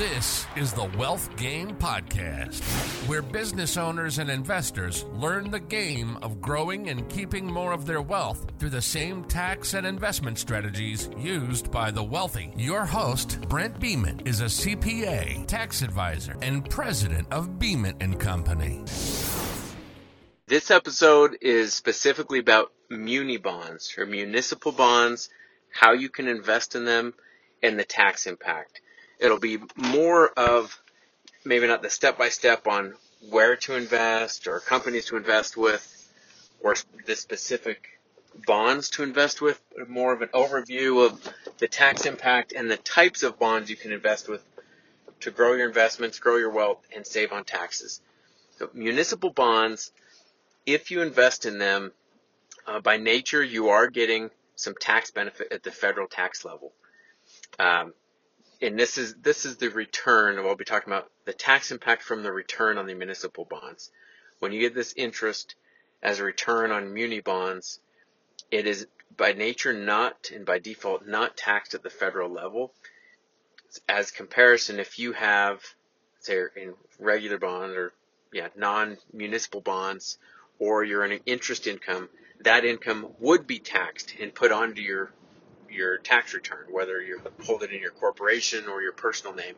This is the Wealth Game Podcast, where business owners and investors learn the game of growing and keeping more of their wealth through the same tax and investment strategies used by the wealthy. Your host, Brent Beeman, is a CPA, tax advisor, and president of Beeman and Company. This episode is specifically about muni bonds or municipal bonds, how you can invest in them, and the tax impact. It'll be more of maybe not the step by step on where to invest or companies to invest with or the specific bonds to invest with, but more of an overview of the tax impact and the types of bonds you can invest with to grow your investments, grow your wealth, and save on taxes. So municipal bonds, if you invest in them, uh, by nature, you are getting some tax benefit at the federal tax level. Um, and this is this is the return of what we'll be talking about the tax impact from the return on the municipal bonds. When you get this interest as a return on muni bonds, it is by nature not and by default not taxed at the federal level. As comparison, if you have say in regular bond or yeah non-municipal bonds or you're earning interest income, that income would be taxed and put onto your your tax return, whether you hold it in your corporation or your personal name.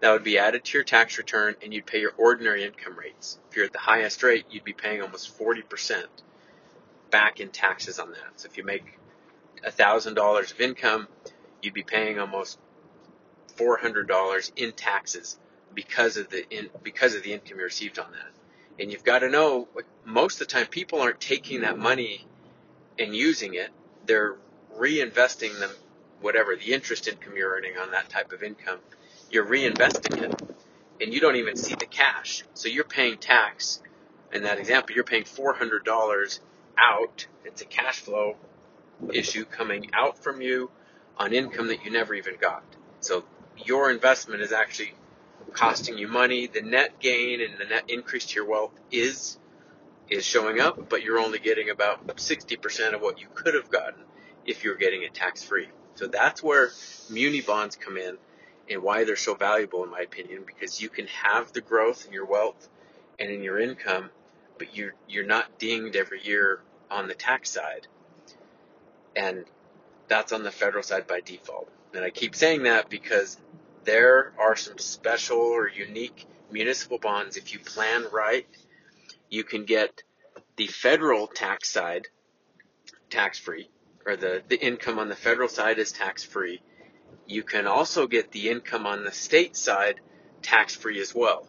That would be added to your tax return and you'd pay your ordinary income rates. If you're at the highest rate, you'd be paying almost 40% back in taxes on that. So if you make $1,000 of income, you'd be paying almost $400 in taxes because of the in, because of the income you received on that. And you've got to know, most of the time, people aren't taking that money and using it. They're reinvesting them, whatever the interest income you're earning on that type of income, you're reinvesting it and you don't even see the cash. So you're paying tax. In that example, you're paying $400 out. It's a cash flow issue coming out from you on income that you never even got. So your investment is actually costing you money. The net gain and the net increase to your wealth is is showing up, but you're only getting about 60% of what you could have gotten if you're getting it tax free. So that's where muni bonds come in and why they're so valuable in my opinion because you can have the growth in your wealth and in your income but you're you're not dinged every year on the tax side. And that's on the federal side by default. And I keep saying that because there are some special or unique municipal bonds. If you plan right you can get the federal tax side tax free or the, the income on the federal side is tax free. You can also get the income on the state side tax free as well.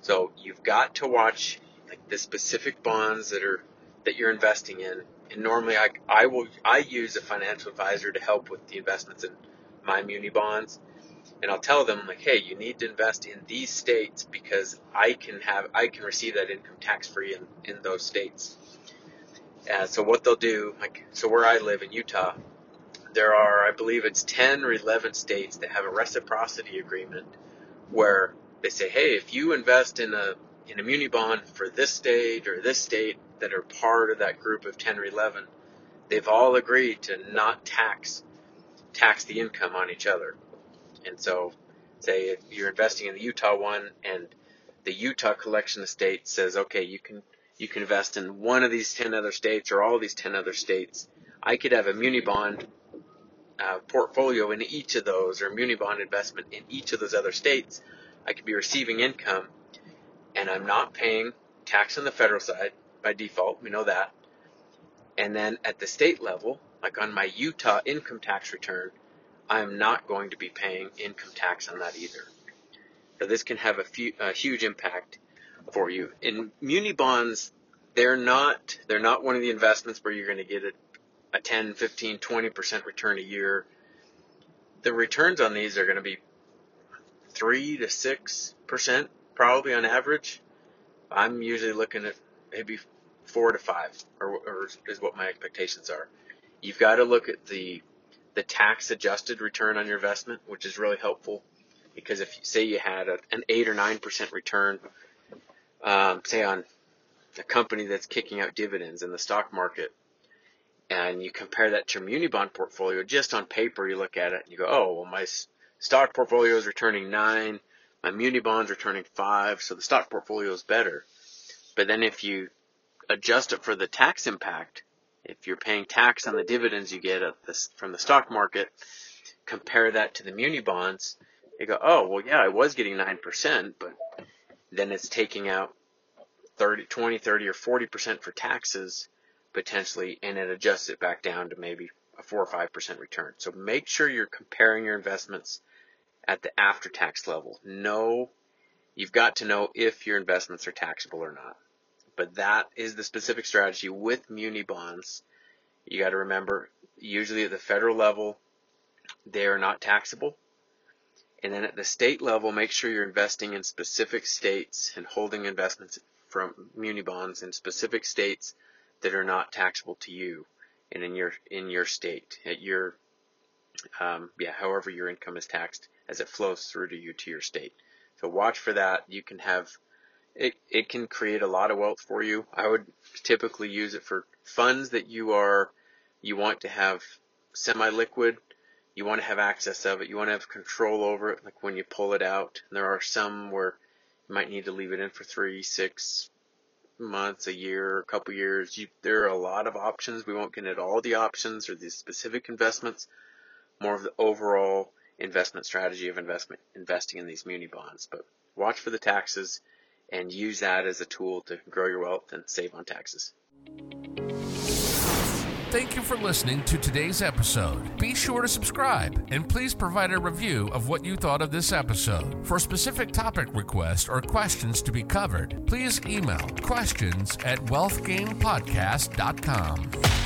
So you've got to watch like the specific bonds that are that you're investing in. And normally I, I will I use a financial advisor to help with the investments in my muni bonds. And I'll tell them like, hey, you need to invest in these states because I can have I can receive that income tax free in, in those states. Uh, so what they'll do, like, so where I live in Utah, there are, I believe it's 10 or 11 states that have a reciprocity agreement where they say, hey, if you invest in a, in a muni bond for this state or this state that are part of that group of 10 or 11, they've all agreed to not tax, tax the income on each other. And so, say if you're investing in the Utah one and the Utah collection of says, okay, you can you can invest in one of these 10 other states or all these 10 other states. I could have a muni bond uh, portfolio in each of those or muni bond investment in each of those other states. I could be receiving income and I'm not paying tax on the federal side by default. We know that. And then at the state level, like on my Utah income tax return, I am not going to be paying income tax on that either. So this can have a, few, a huge impact for you. In muni bonds, they're not they're not one of the investments where you're going to get a, a 10, 15, 20% return a year. The returns on these are going to be 3 to 6% probably on average. I'm usually looking at maybe 4 to 5 or, or is what my expectations are. You've got to look at the the tax adjusted return on your investment, which is really helpful because if you say you had a, an 8 or 9% return um, say on a company that's kicking out dividends in the stock market, and you compare that to your muni bond portfolio, just on paper you look at it and you go, oh, well my stock portfolio is returning nine, my muni bonds are returning five, so the stock portfolio is better. But then if you adjust it for the tax impact, if you're paying tax on the dividends you get from the stock market, compare that to the muni bonds, you go, oh, well, yeah, I was getting 9%, but then it's taking out 30, 20, 30, or 40% for taxes potentially, and it adjusts it back down to maybe a 4 or 5% return. So make sure you're comparing your investments at the after tax level. Know, you've got to know if your investments are taxable or not. But that is the specific strategy with muni bonds. You got to remember, usually at the federal level, they are not taxable. And then at the state level, make sure you're investing in specific states and holding investments from muni bonds in specific states that are not taxable to you and in your in your state at your um, yeah however your income is taxed as it flows through to you to your state. So watch for that. You can have it, it can create a lot of wealth for you. I would typically use it for funds that you are, you want to have semi-liquid. You want to have access of it. You want to have control over it, like when you pull it out. And there are some where might need to leave it in for three, six months, a year, a couple years. You, there are a lot of options. We won't get into all the options or the specific investments. More of the overall investment strategy of investment investing in these muni bonds. But watch for the taxes and use that as a tool to grow your wealth and save on taxes. Thank you for listening to today's episode. Be sure to subscribe and please provide a review of what you thought of this episode. For specific topic requests or questions to be covered, please email questions at wealthgamepodcast.com.